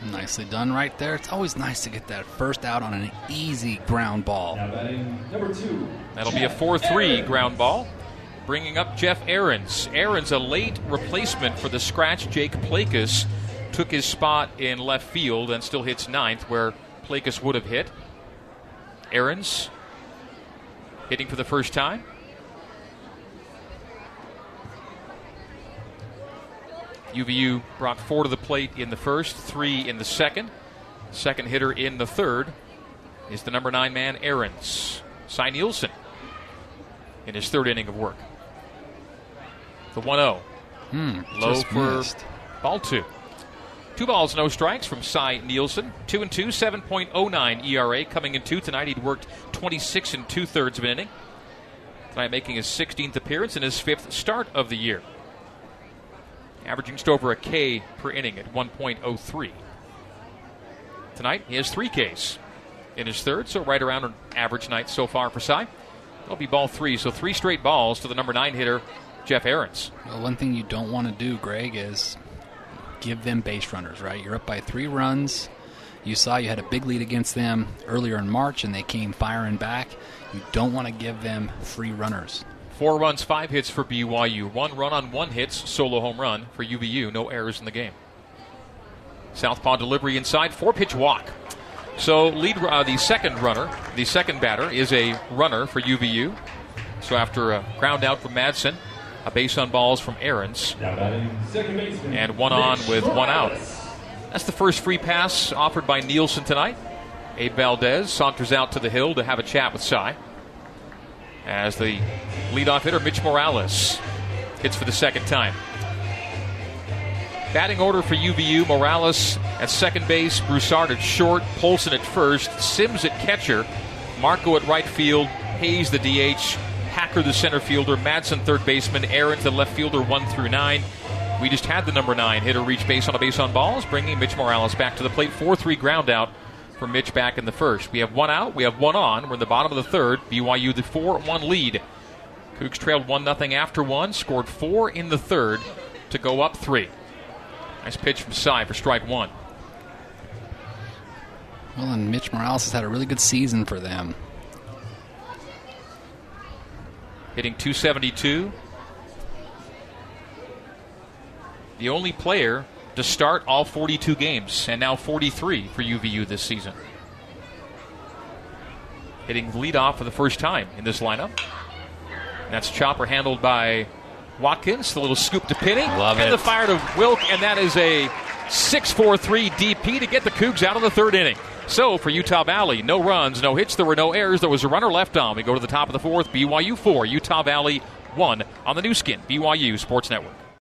Nicely done right there. It's always nice to get that first out on an easy ground ball. Number two. That'll be a 4 3 ground ball. Bringing up Jeff Ahrens. Ahrens, a late replacement for the scratch Jake Plakus, took his spot in left field and still hits ninth where Plakus would have hit. Ahrens hitting for the first time. UVU brought four to the plate in the first, three in the second. Second hitter in the third is the number nine man, Ahrens. Cy Nielsen in his third inning of work. The 1 0. Hmm, Low for missed. ball two. Two balls, no strikes from Cy Nielsen. Two and two, 7.09 ERA. Coming in two tonight, he'd worked 26 and two thirds of an inning. Tonight, making his 16th appearance and his fifth start of the year averaging just over a K per inning at 1.03. Tonight, he has three Ks in his third, so right around an average night so far for Cy. It'll be ball three, so three straight balls to the number nine hitter, Jeff Ahrens. Well, one thing you don't want to do, Greg, is give them base runners, right? You're up by three runs. You saw you had a big lead against them earlier in March, and they came firing back. You don't want to give them free runners. Four runs, five hits for BYU. One run on one hits, solo home run for UVU. No errors in the game. Southpaw delivery inside, four pitch walk. So lead uh, the second runner, the second batter is a runner for UVU. So after a ground out from Madsen, a base on balls from Ahrens, and one on with one out. That's the first free pass offered by Nielsen tonight. Abe Valdez saunters out to the hill to have a chat with Cy as the leadoff hitter, Mitch Morales, hits for the second time. Batting order for UVU Morales at second base, Broussard at short, Polson at first, Sims at catcher, Marco at right field, Hayes the DH, Hacker the center fielder, Madsen third baseman, Aaron the left fielder, one through nine. We just had the number nine hitter reach base on a base on balls, bringing Mitch Morales back to the plate. 4 3 ground out for Mitch back in the first. We have one out, we have one on. We're in the bottom of the third. BYU the 4 1 lead. Cougs trailed 1 0 after one, scored four in the third to go up three. Nice pitch from Cy for strike one. Well, and Mitch Morales has had a really good season for them. Hitting 272. The only player to start all 42 games, and now 43 for UVU this season. hitting leadoff for the first time in this lineup. That's chopper handled by Watkins. The little scoop to Penny. Love and it. the fire to Wilk, and that is a 6-4-3 DP to get the Cougs out of the third inning. So for Utah Valley, no runs, no hits, there were no errors. There was a runner left on. We go to the top of the fourth. BYU four, Utah Valley one on the Nu Skin BYU Sports Network.